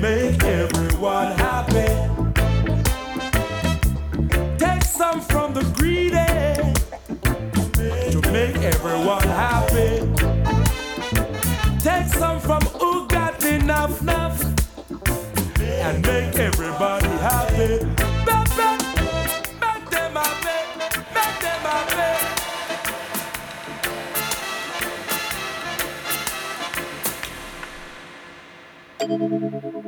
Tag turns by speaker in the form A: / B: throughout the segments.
A: make
B: everyone happy. Take some from the greedy to make everyone happy. Take some from who got enough, enough, and make everybody happy. Make them happy. Make them happy.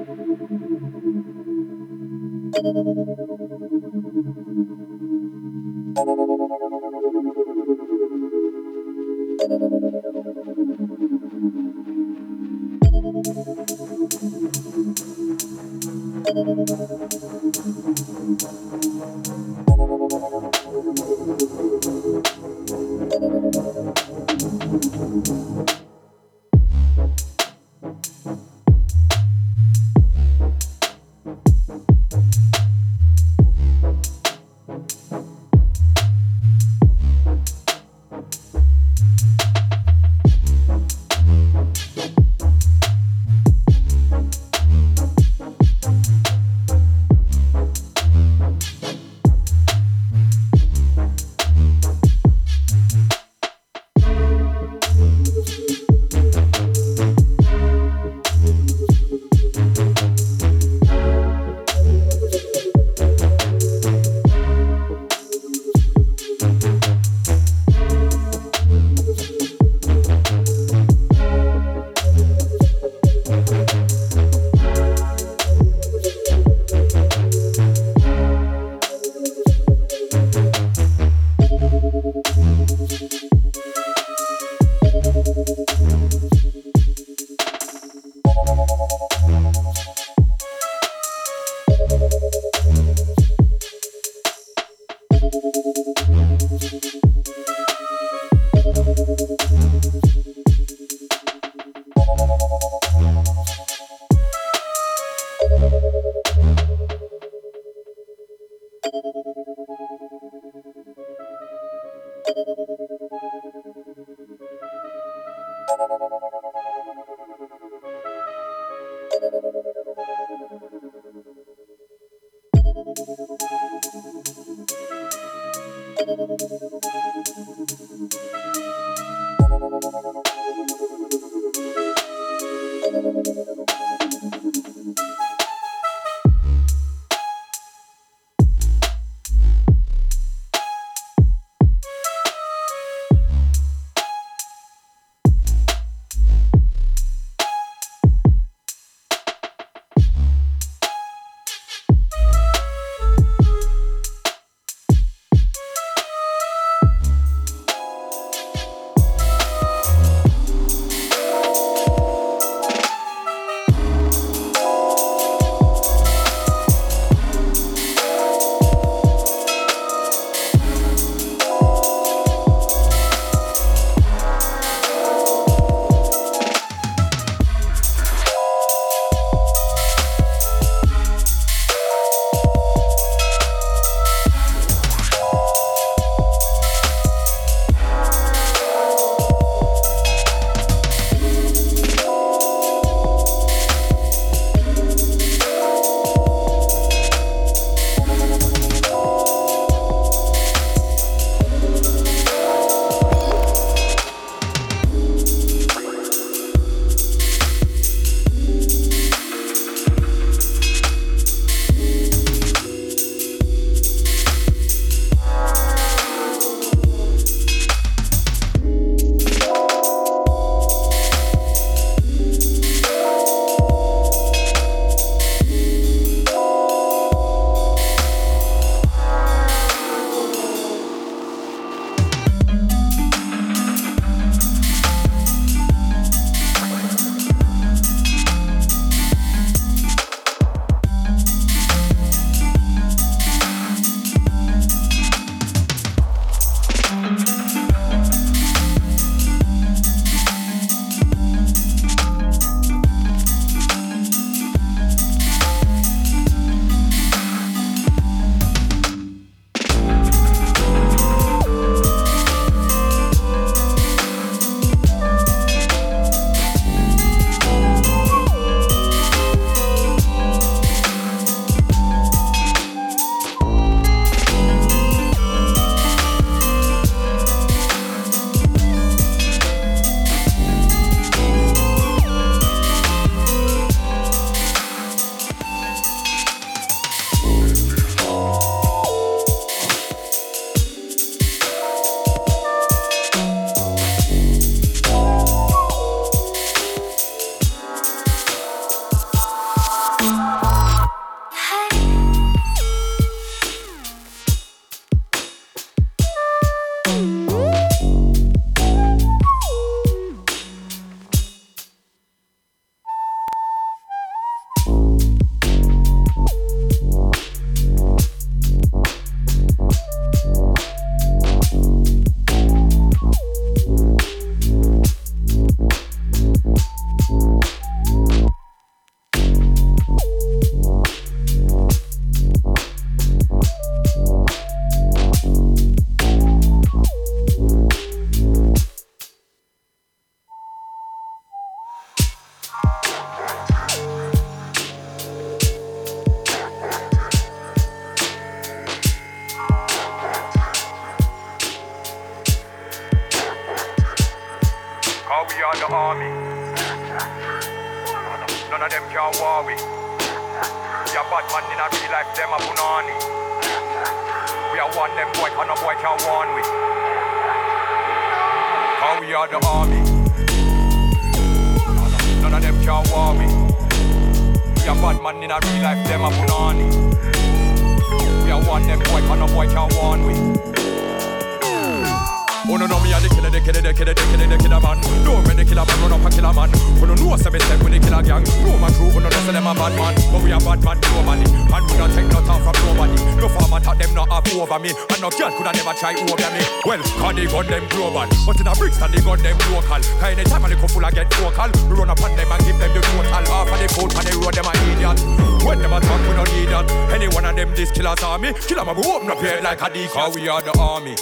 C: A decoy. We are the army.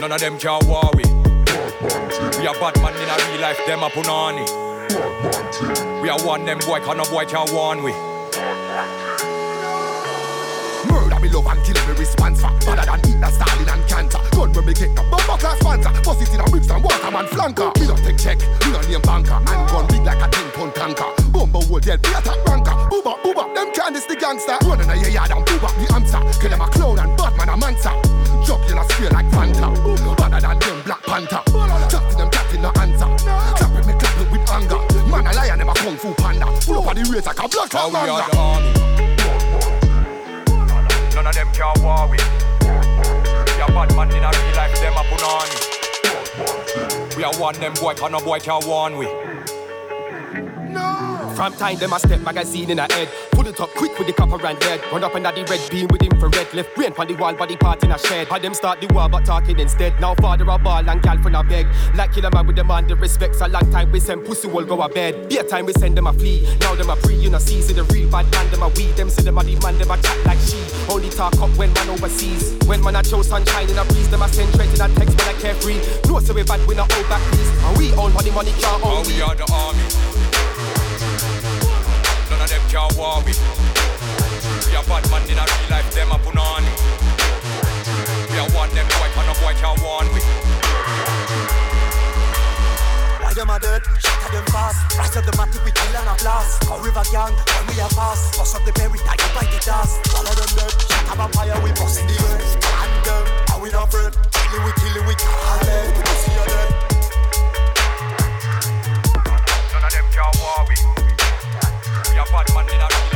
C: None of them can war we. We are bad man in a real life, them a punani. We are one them boy, can no boy can warn we.
D: Murder me love and kill me response Better than Hitler, Stalin and cancer Gun when me get the bomber class sponsor Bust it in a bricks and waterman flanker Me don't take check, me don't name banker And gun big like a 10 ton tanker Bumbo will dead, be a top ranker Booba, booba, them this the gangster. Running a yard and booba the answer Kill them a clown and Batman a mansa Drop you a spray like Fanta. Better than them Black Panther. Chat to them, cat in the answer Clapping me, clapping with anger. Man a lion, them a kung fu panda. Full up of the race like a blood clot
C: we are the army. None of them can war we. We are bad man in a real life, them a punani. We are one them boy, can no boy can warn we.
E: From time them a step magazine in a head. Pull it up quick with the copper and lead. Run up under the red beam with infrared. Left brain on the wall, body part in a shed. Had them start the war, but talking instead. Now father a ball and gal friend a beg. Like kill a man with them on the respects. A long time we send pussy will go a bed. Be a time we send them a flee. Now them a free, you know. See the real bad man, them a weed. Them see them a the man, them a chat like she. Only talk up when man overseas. When man a show sunshine in a breeze, them a send straight in a text when I carefree. No so we bad, we not hold back please. And we own money, money can't
C: Oh,
E: own
C: we are the army. None of them can war we. We are bad man in a real life, them a punani. We are one them boy, can no boy can't warn we.
F: Why them a dead? Shut them fast. Rise up the matic, we kill and a blast. Call river gang, when we are fast. Bust up the berry, die by the dust. All of them dead. Shut up a fire, we bust in the air. And them, how we not afraid? Killing we, killing we, can't let. We see you dead.
C: None of them can't war we. Are bad man in a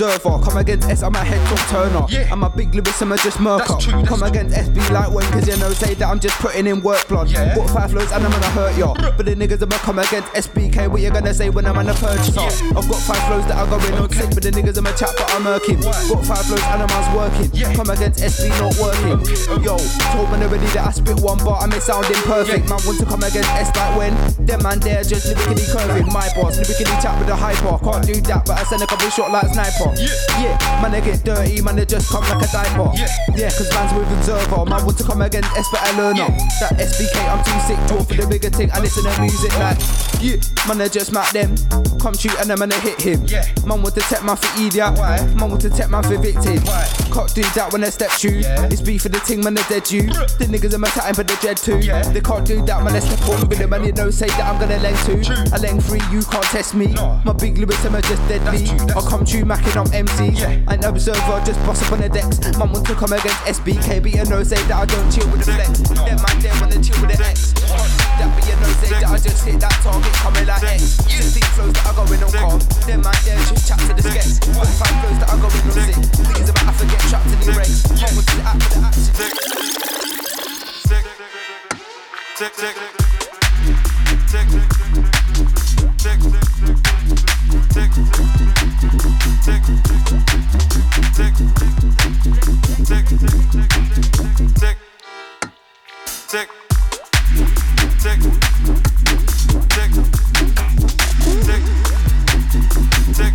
G: Observer. Come against S, I'm a head top turner. I'm a big lyrics, I'm a just murker. Come against SB like when, cause you know, say that I'm just putting in work blood. Got five flows and I'm gonna hurt ya. But the niggas I'ma come against SBK, what you gonna say when I'm on a purchaser? I've got five flows that I go in on sick, but the niggas I'ma chat, but I'm murking. Got five flows and I'm as working. Come against SB, not working. Yo, told man already that I spit one bar, I may sounding perfect. Man want to come against S like when, them man there just lyrically curving. My boss, lyrically chat with a hyper. Can't do that, but I send a couple shot like sniper. Yeah, man, they get dirty, man, they just come like a diaper. Yeah, yeah cause man's with observer. Man want to come against S, I learn up. That SBK, I'm too sick, draw for the bigger thing. I listen to music like, yeah, man, they just smack them. Come shoot and I'm gonna hit him. Yeah, man want to take man for idiot. Why? Man want to take man for victim. Why? Can't do that when they step through. Yeah. It's beef for the ting, man, they dead you. The niggas in my time for the dread too. Yeah. They can't do that, man, they step on with them, and you know, say that I'm gonna leng too. I leng free, you can't test me. My big lyrics, I'm just deadly. I'll come true, macking on MCs. Yeah. An observer, just boss up on the decks. Man want to come against SBK, but you know, say that I don't chill with the flex. Them man, them wanna chill with the X. That, but you know, say that I just hit that target, coming like X. 16 flows that I go in on calm. Them man, there just chat to the sketch. Five flows that I go in on sick. Niggas about have to get trapped in the race. Want to the act for the action.
H: Tick, tick, tick, tick, tick, tick, tick, tick, tick, tick, tick, tick, tick,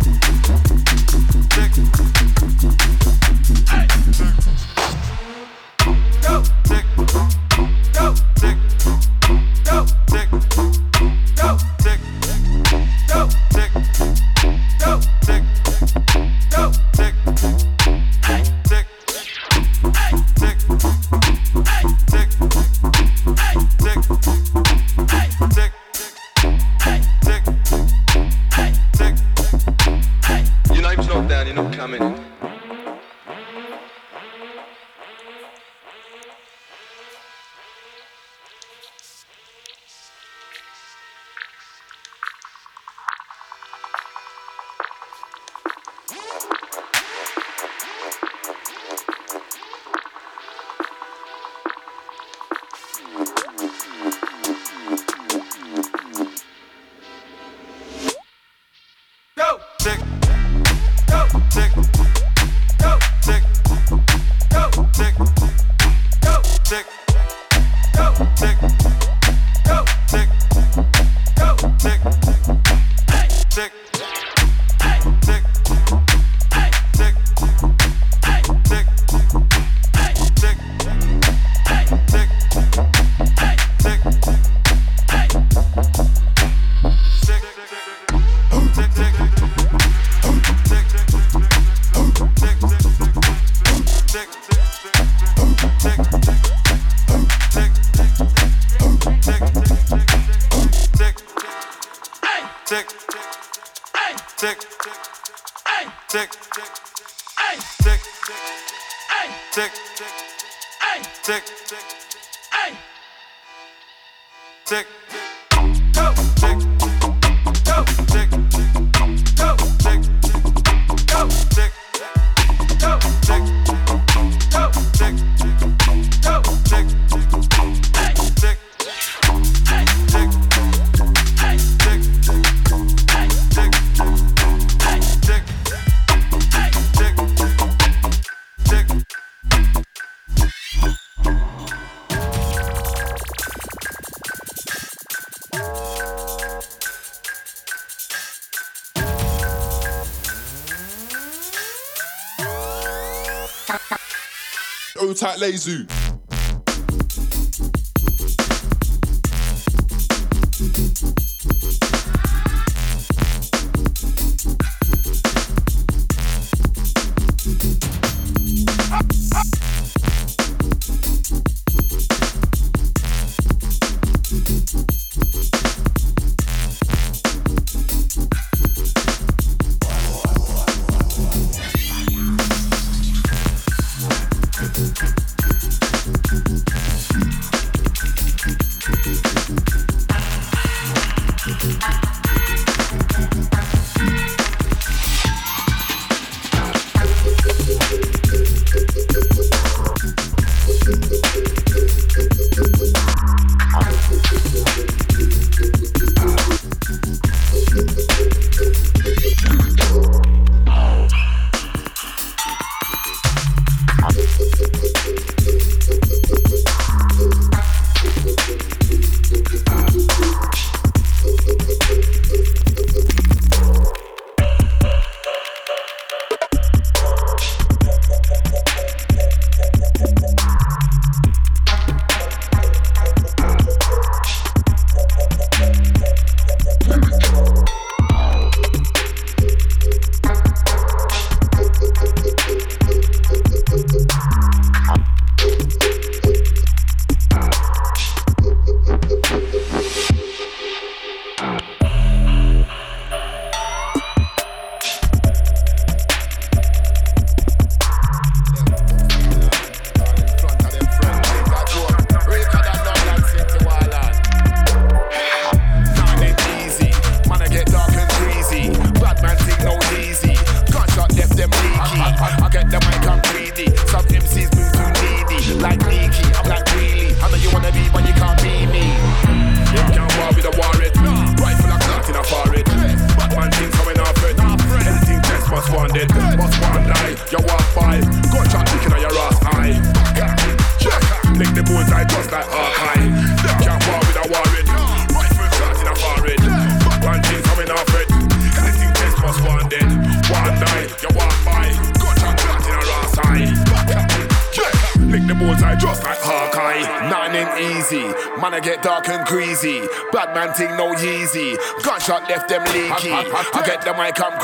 I: like Lezu.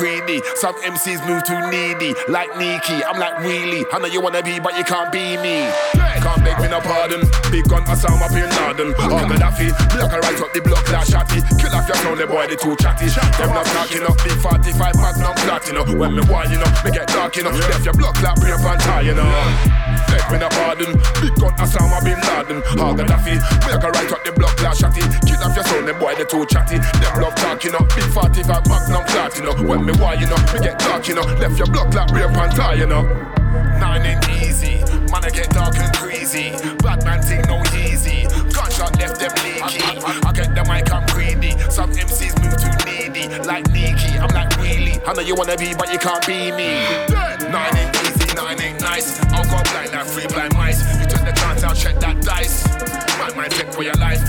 I: Greedy. Some MCs move too needy. Like Nikki, I'm like really. I know you wanna be, but you can't be me. Can't beg me no pardon. Big gun, I sound Osama bin Laden. Oh, Gaddafi. Block right up the block, that shotty. Kill off your sound, the boy, the too chatty. Them not talking up. Big 45 magnum know. When me war, you know, me get dark, you know. Left your block, like brain pan tie, you know. Me no pardon. Big gun Osama bin Laden. All Gaddafi. We can right up the block like shotty. Kill off your sound, them boy they too chatty. Them love talking up. Big 45 magnum flat, you know. When me war, you know, we get dark, you know. Left your block like real panther, you know. Nine ain't easy. Man, I get dark and crazy. Bad man thing no easy. Gunshot left them leaky. I get the mic, I'm greedy. Some MCs move too needy. Like Nikki, I'm like really. I know you wanna be, but you can't be me. Nine ain't easy, nine ain't nice. Go blind like three blind mice. You took the chance, I'll check that dice. Man, my take for your life.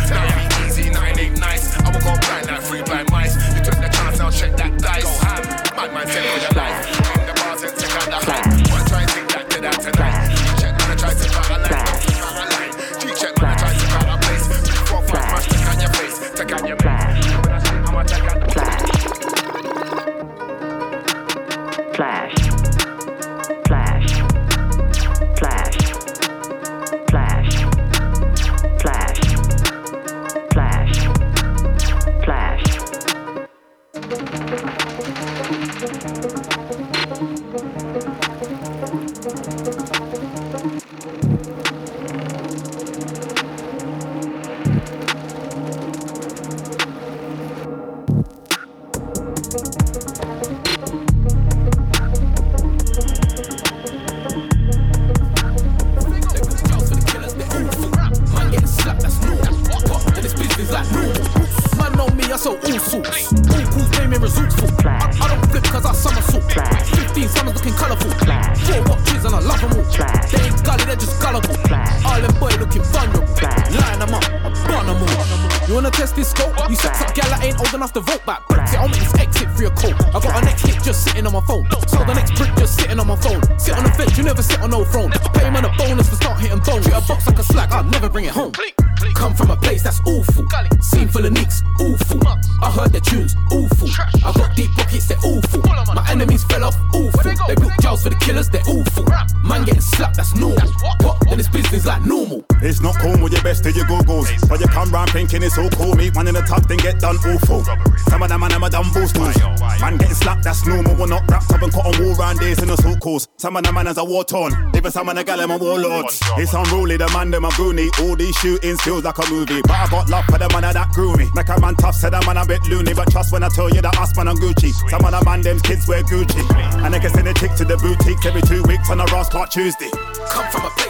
J: Some of them man, are war torn. Even some of the gal, them are warlords. It's unruly, the man, them are goony. All these shootings feels like a movie. But I got love for the man that grew me. Make a man tough, said a man a bit loony. But trust when I tell you that us man, I'm Gucci. Some of the man, them kids wear Gucci. And they can send a chick to the boutiques every two weeks on a Ross Rascal Tuesday.
K: Come from a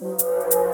K: Música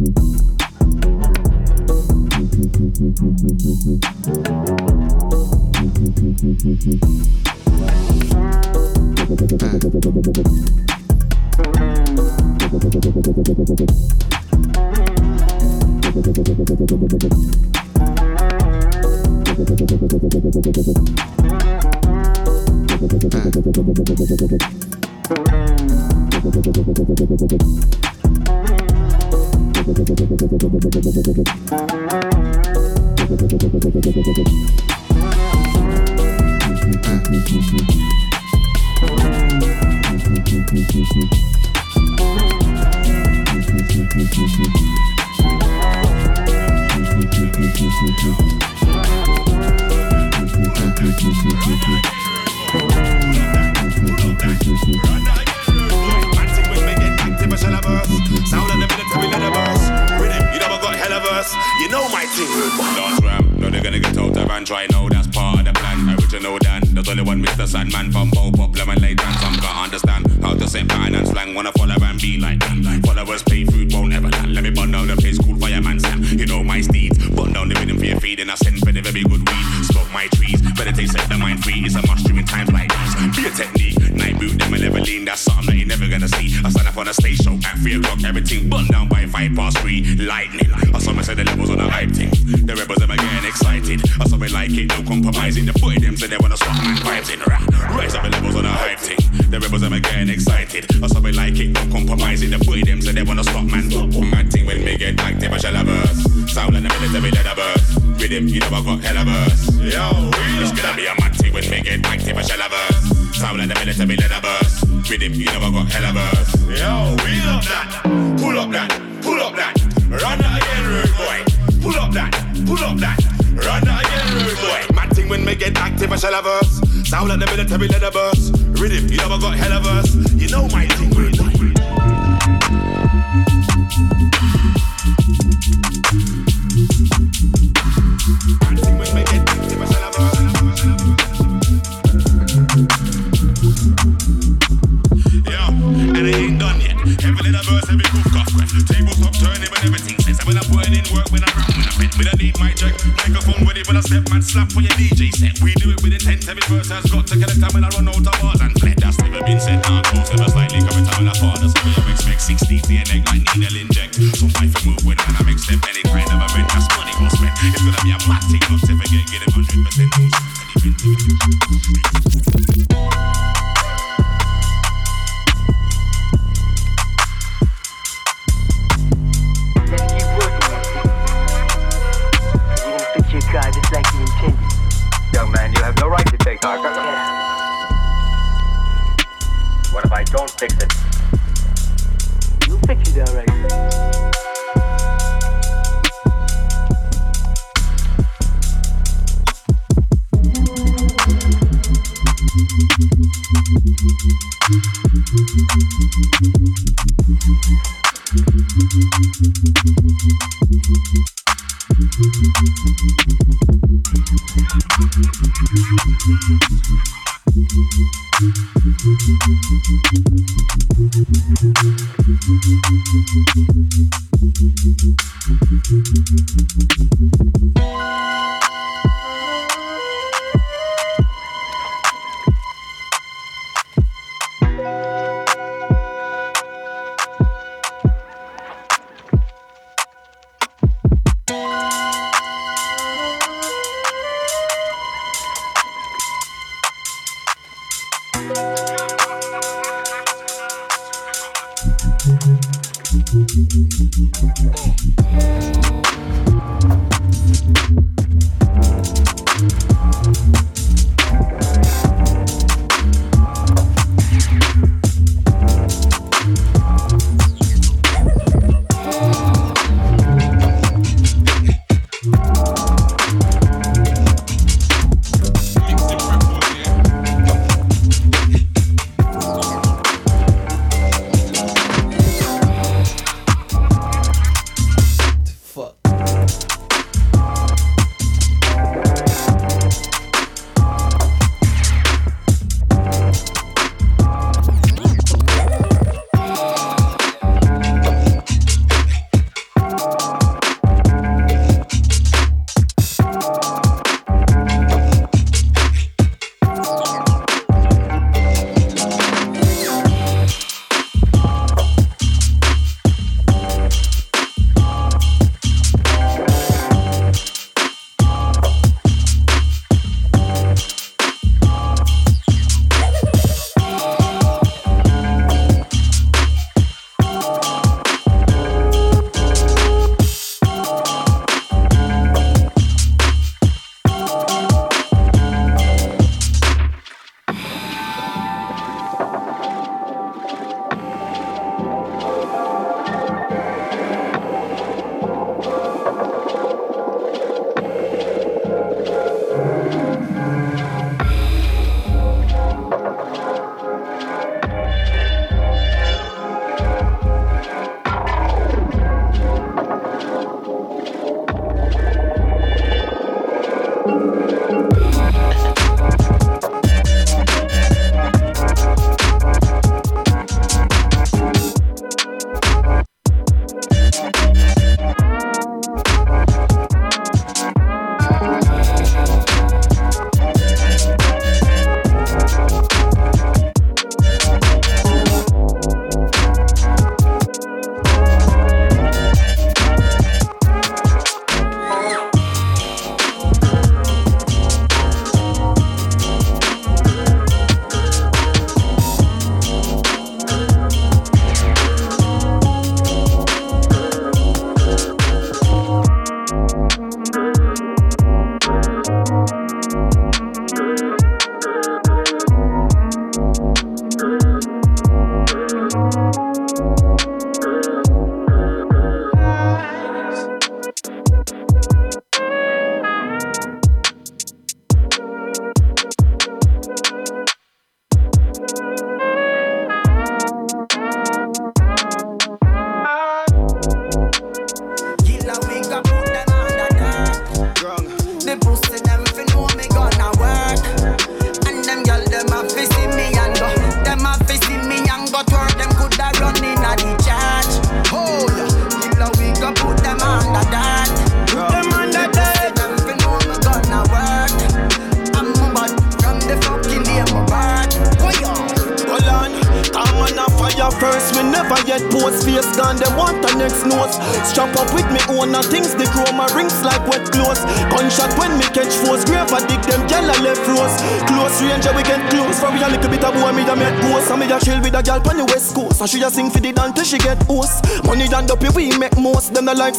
L: Thank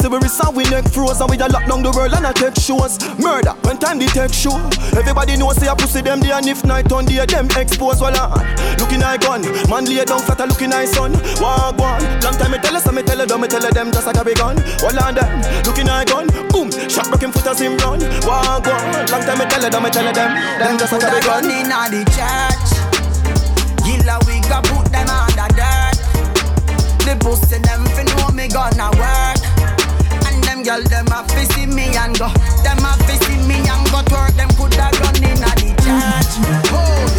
J: like we
M: resolve, we neck froze. And we a lock down the world and I take shows. Murder, when time they take show. Everybody know say I pussy them day and if night on day, them expose. Well, uh, looking like gun. Man lay down flat, looking nice son. Walk one. Long time me tell us, me tell them, me tell them just like a big gun. Hold on them, looking like gun. Boom, shot broken foot as him run. Walk one. Long time me tell them, me tell them, them just like a big gun.
N: Inna the church, Gilla we got put them under dirt. The pussy them fi know me gonna work. Girl them a see me and go. Them a see me and go twerk. Them coulda run inna the church. Oh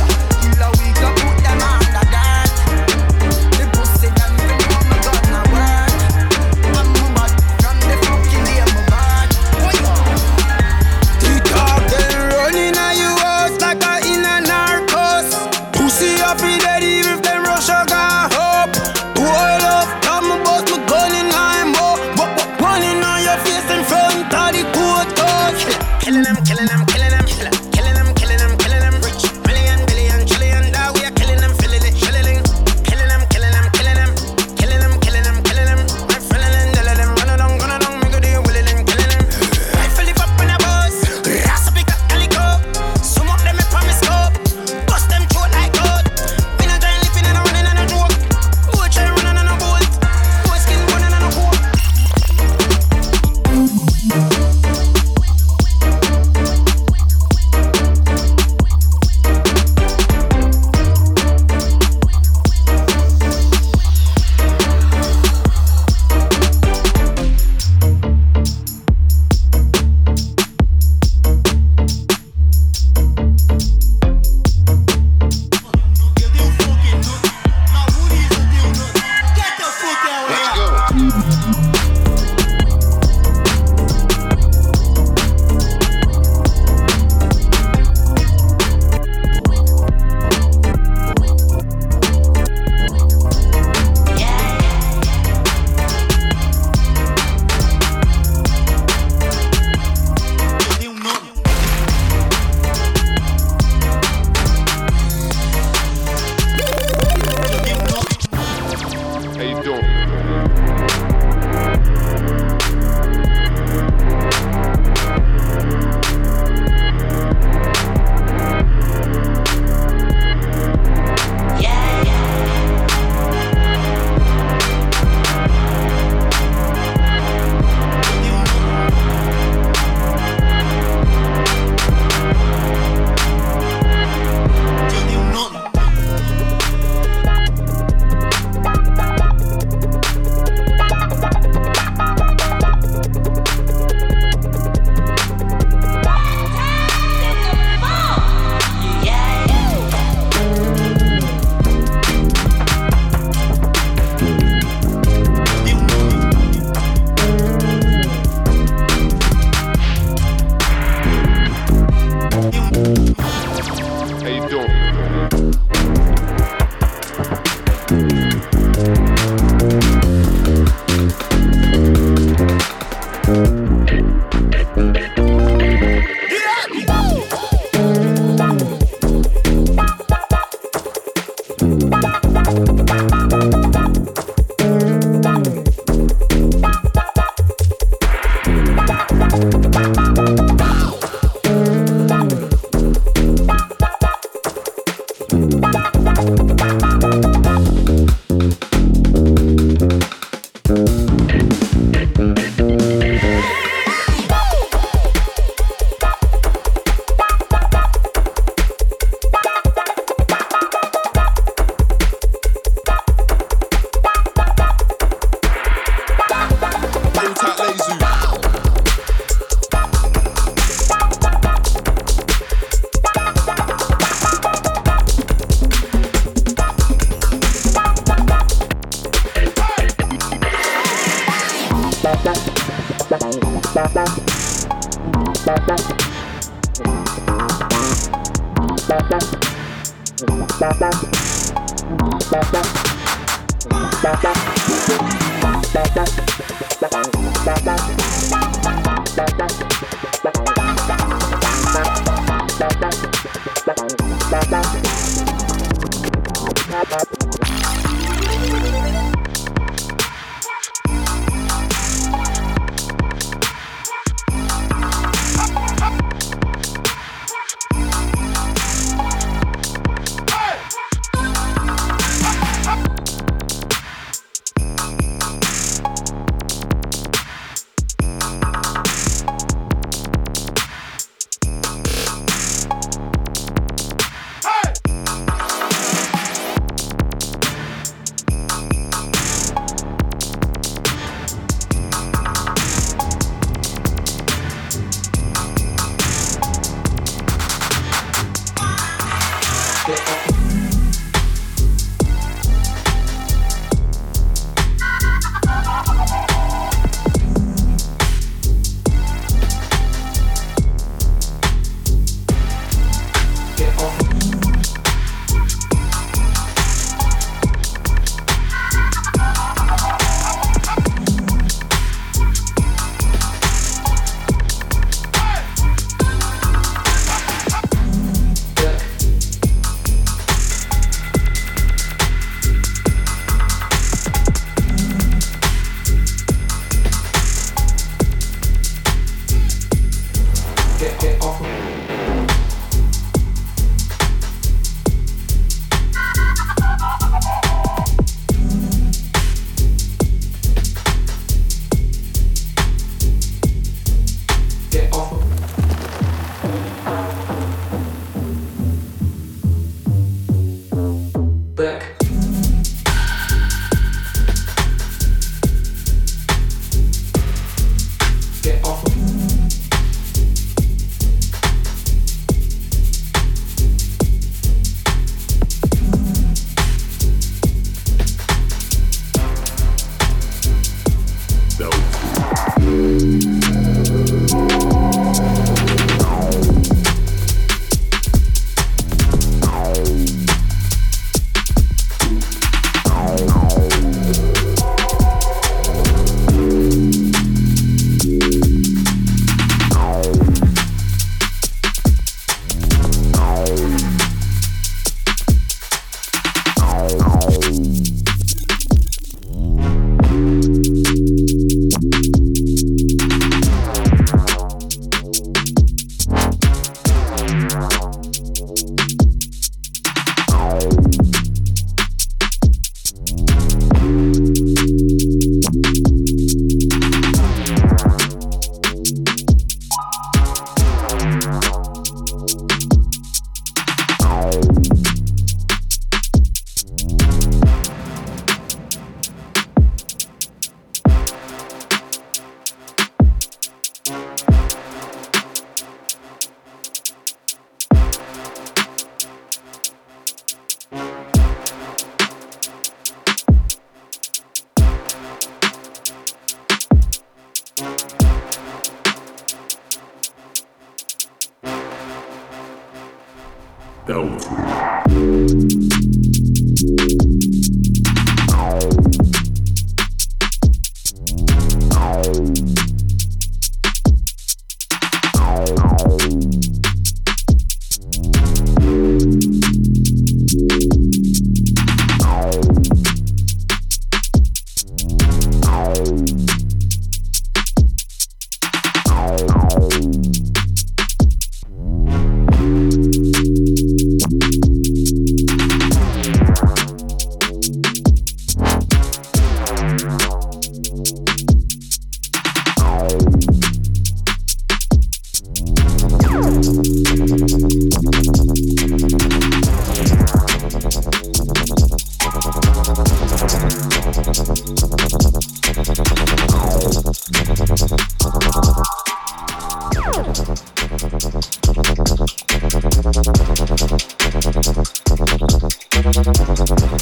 O: Gracias.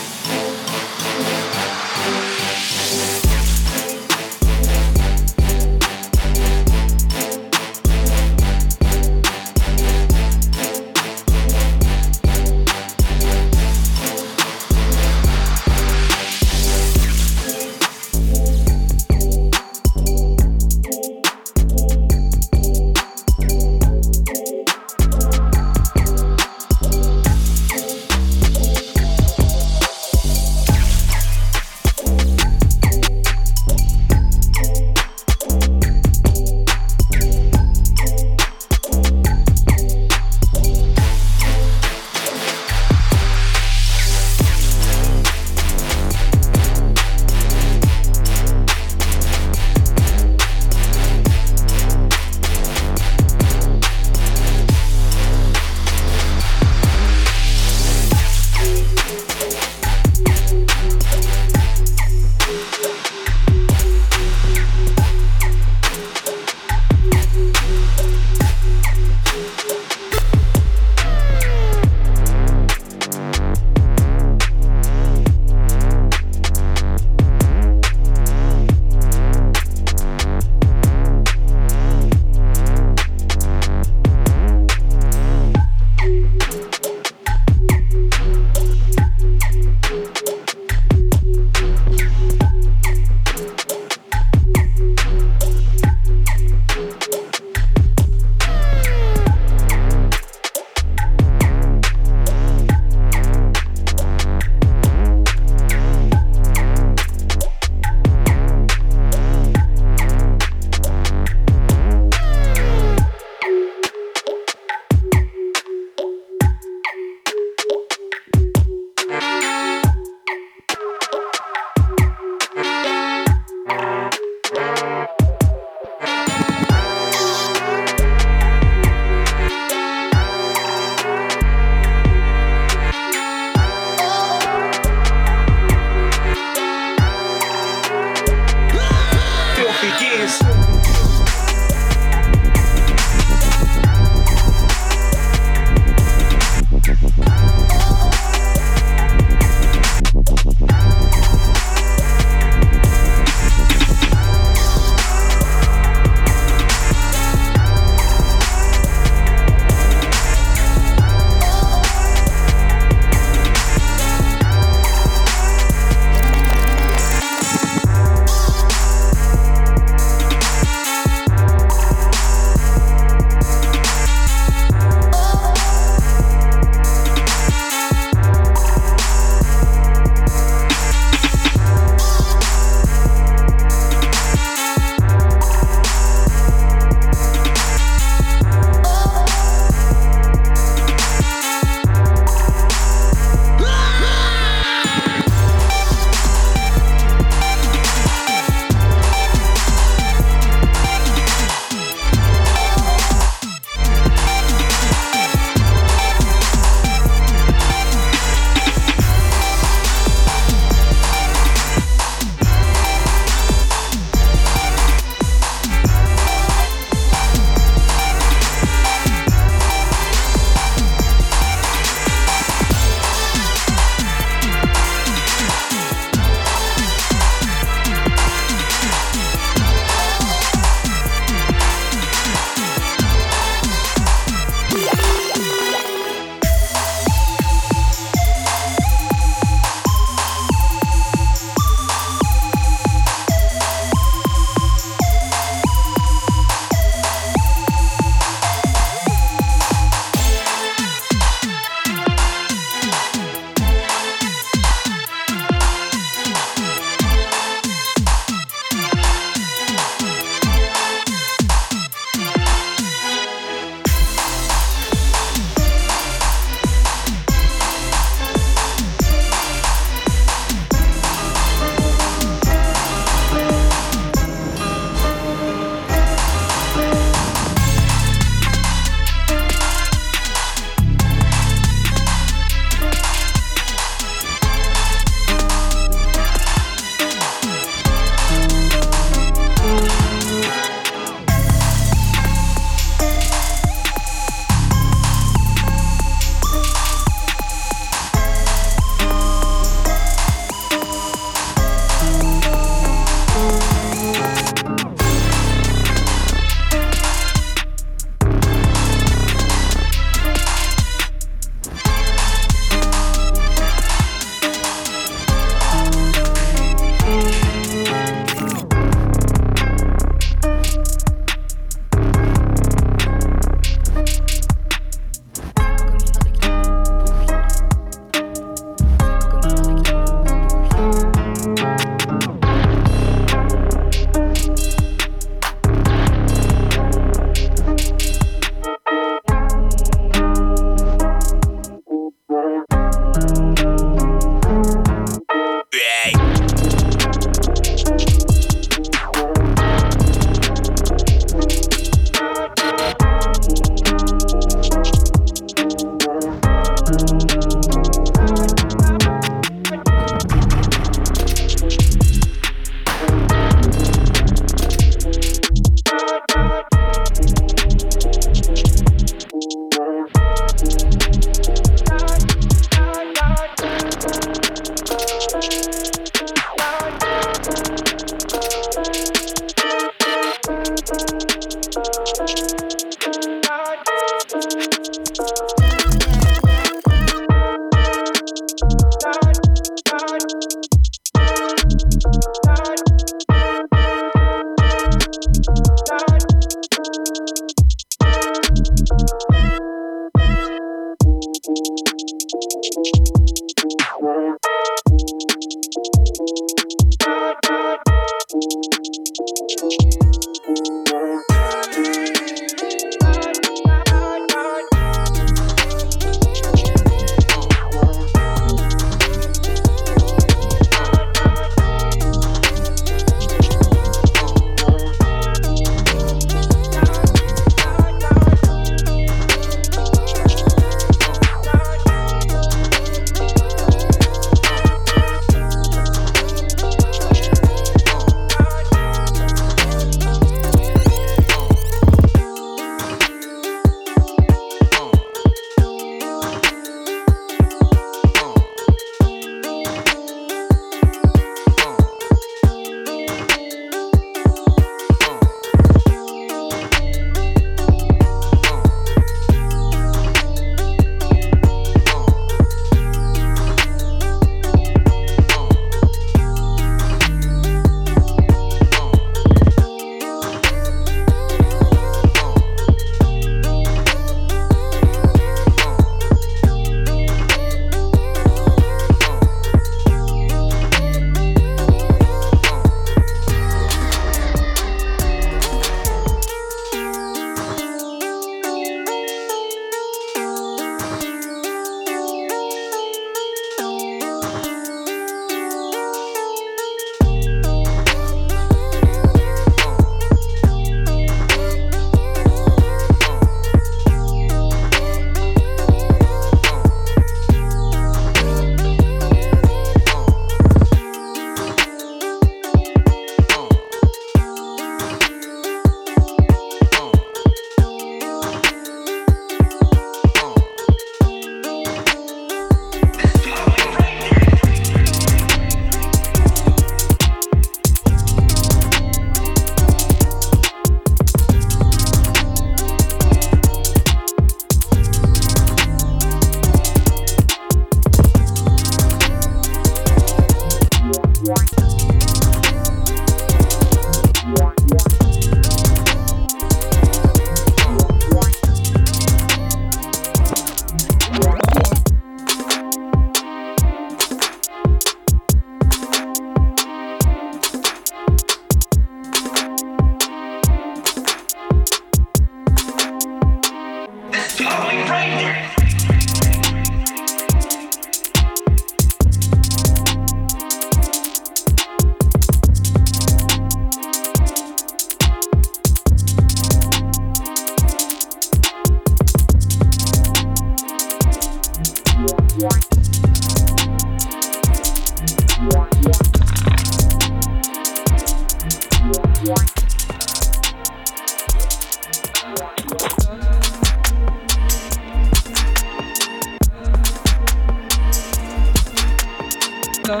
I: 있어.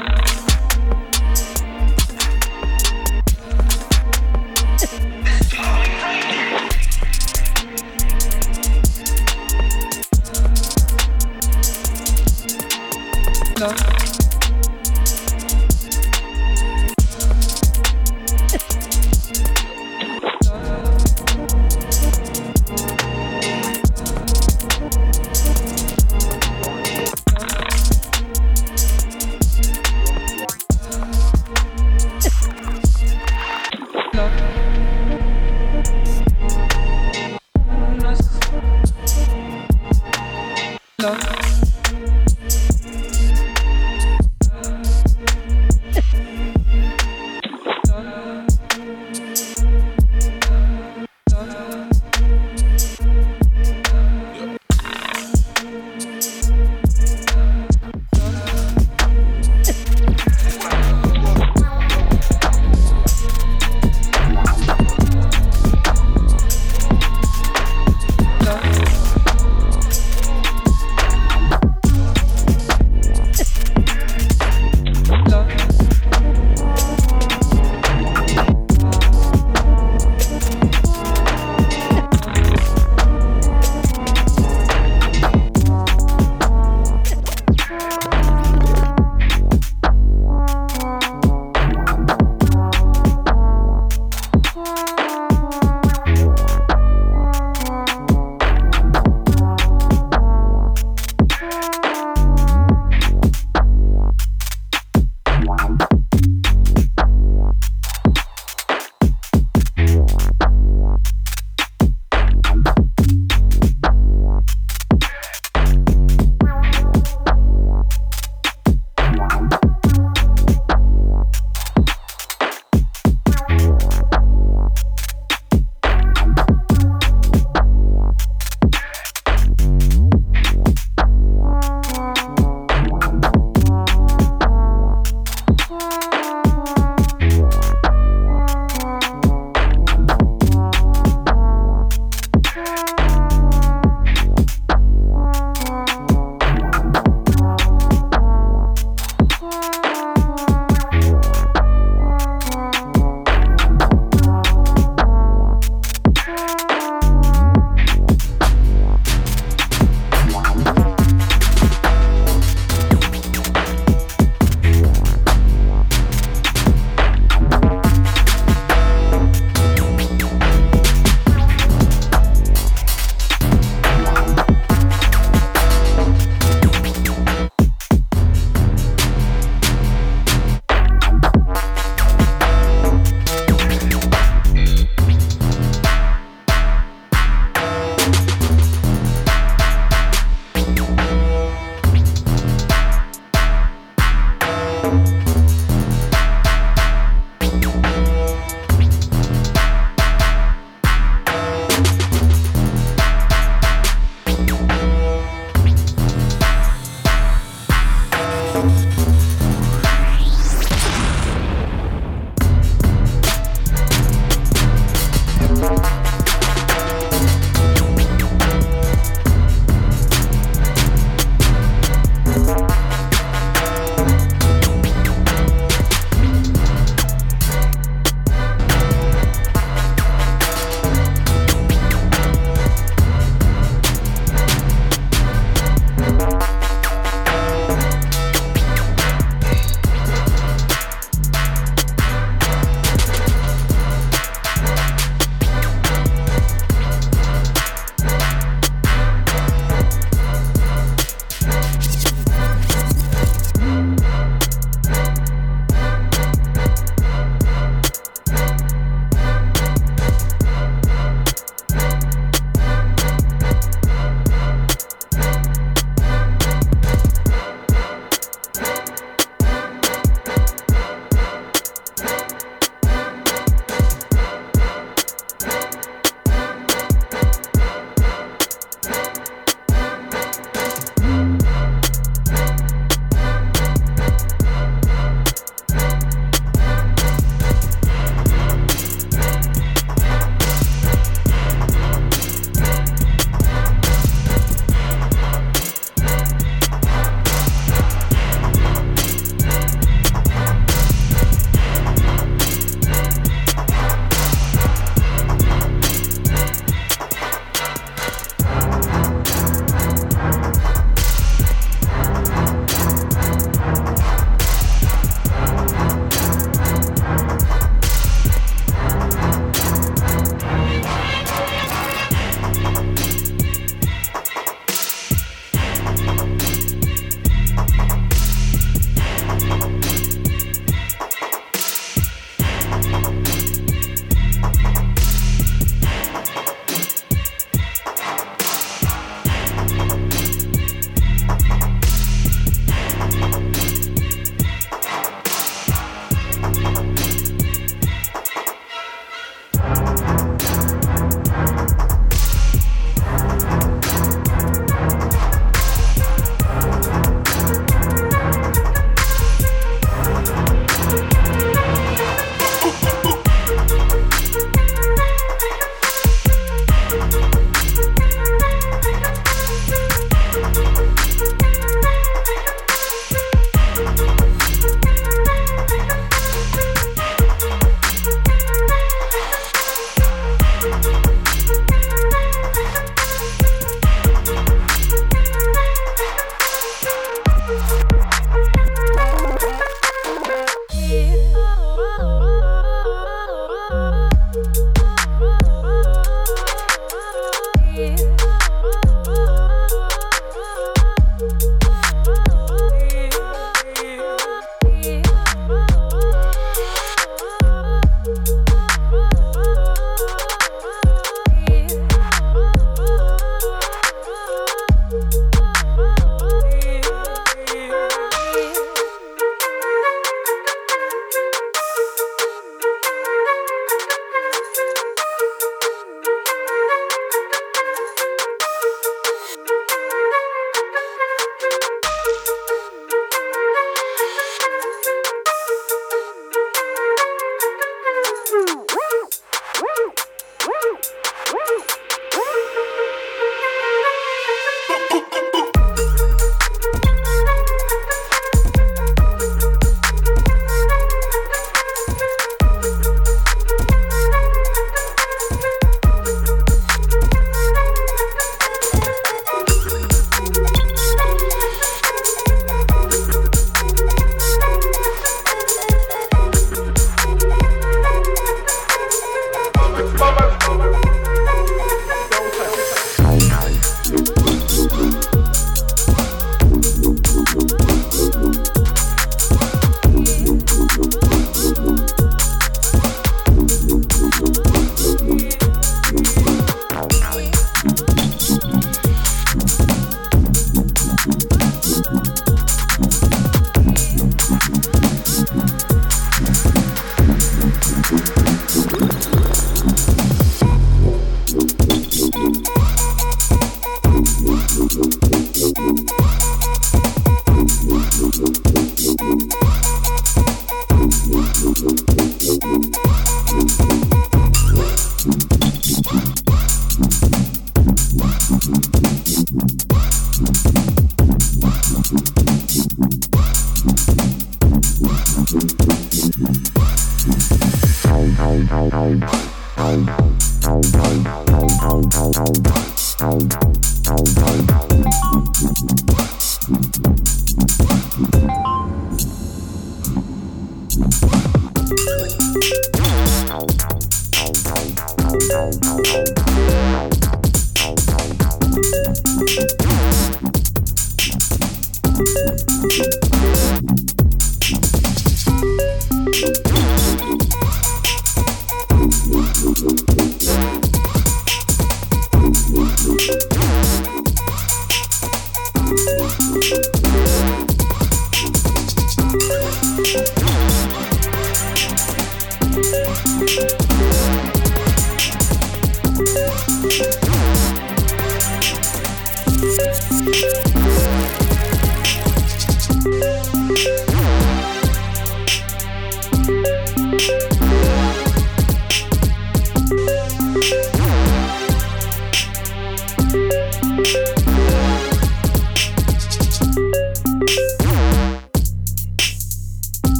I: 있어.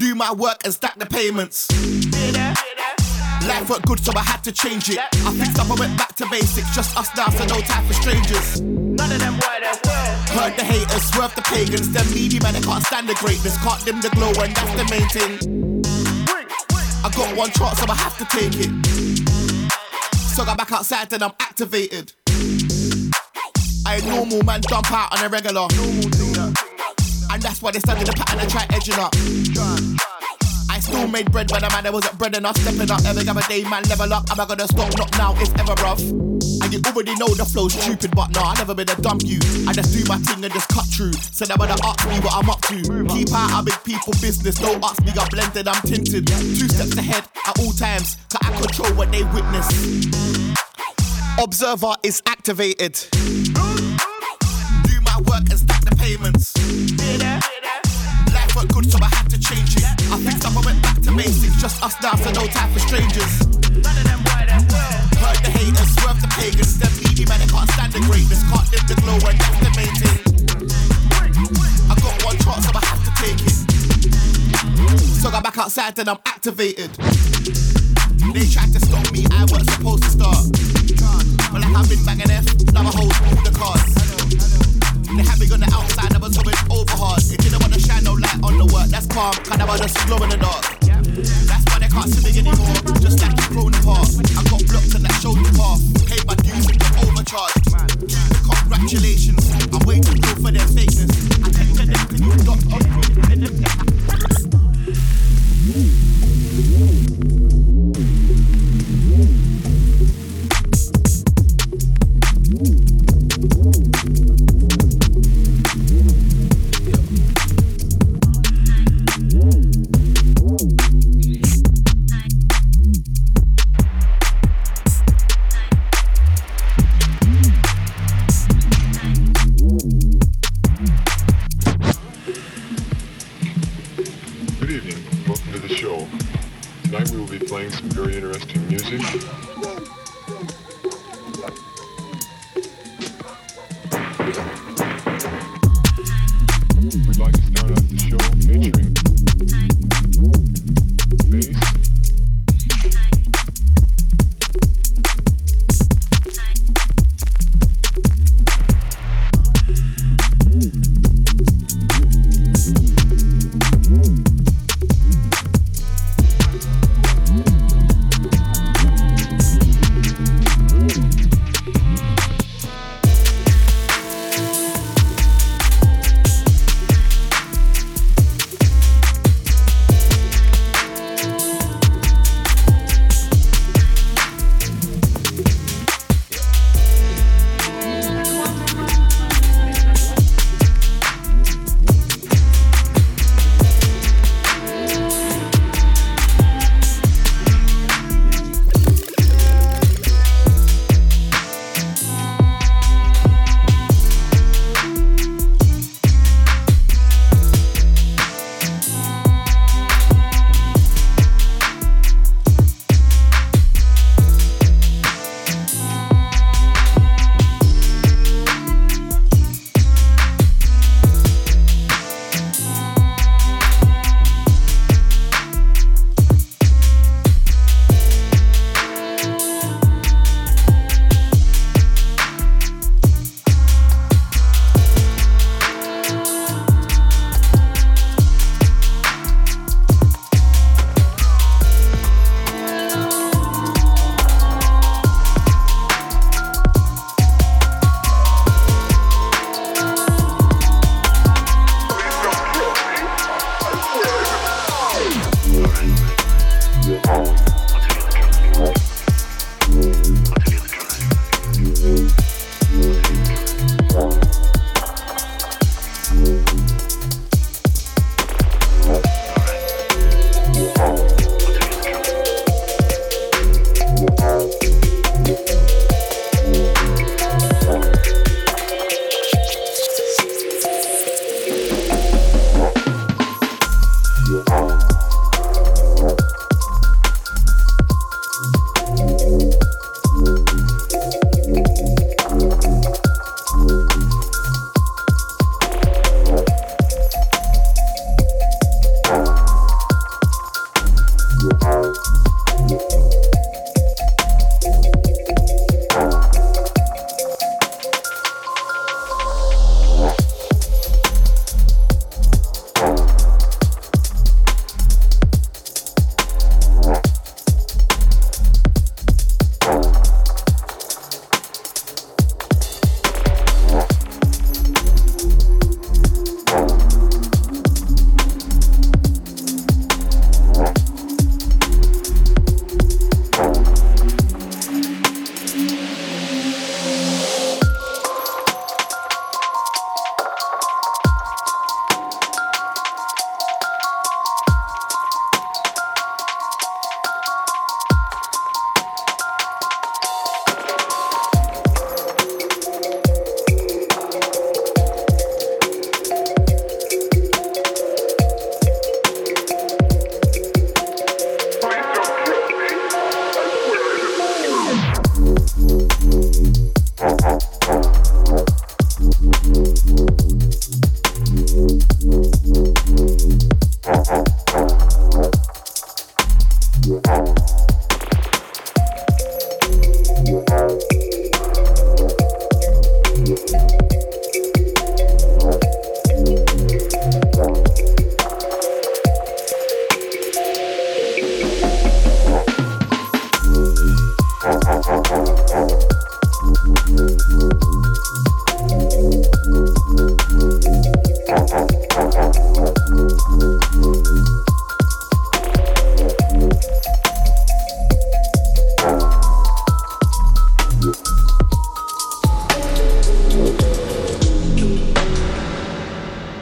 I: Do my work and stack the payments. Life weren't good, so I had to change it. I fixed up, I went back to basics. Just us now, so no time for strangers.
P: None of them were.
I: Heard the haters, swerve the pagans. Them needy man, they can't stand the greatness. Can't dim the glow, and that's the main thing. I got one chance, so I have to take it. So I got back outside, then I'm activated. I ain't normal man, jump out on a regular. And that's why they study the pattern and try edging up. I still made bread when a man that wasn't bread enough. Stepping up every other day, man, level up. Am I gonna stop? Not now, it's ever, rough. And you already know the flow's stupid, but nah, I never been a dumb you. I just do my thing and just cut through. So now when I ask me what I'm up to, keep out of big people business. Don't ask me, I'm blended, I'm tinted. Two steps ahead at all times, cause I control what they witness. Observer is activated. Do my work and stack the payments. Life went good, so I had to change it. I fixed up, I went back to basics. Just us now, so no time for strangers. Heard the haters, swerve the pagans. Them needy man, they can't stand the greatness. Can't live the glow, and that's the main. I got one chance, so I have to take it. So I got back outside, then I'm activated. They tried to stop me, I wasn't supposed to start. But like I've been banging F, now I hold all the cards. They had me on the outside, I was going over hard. It didn't want to shine no light on the work, that's calm. Kind of just glow in the dark. That's why they can't see me anymore. Just like you grown apart. I got blocked and that showed the path. Paid my dues and got overcharged. Congratulations, I'm good for their fakeness. I get them to you, dot
Q: Good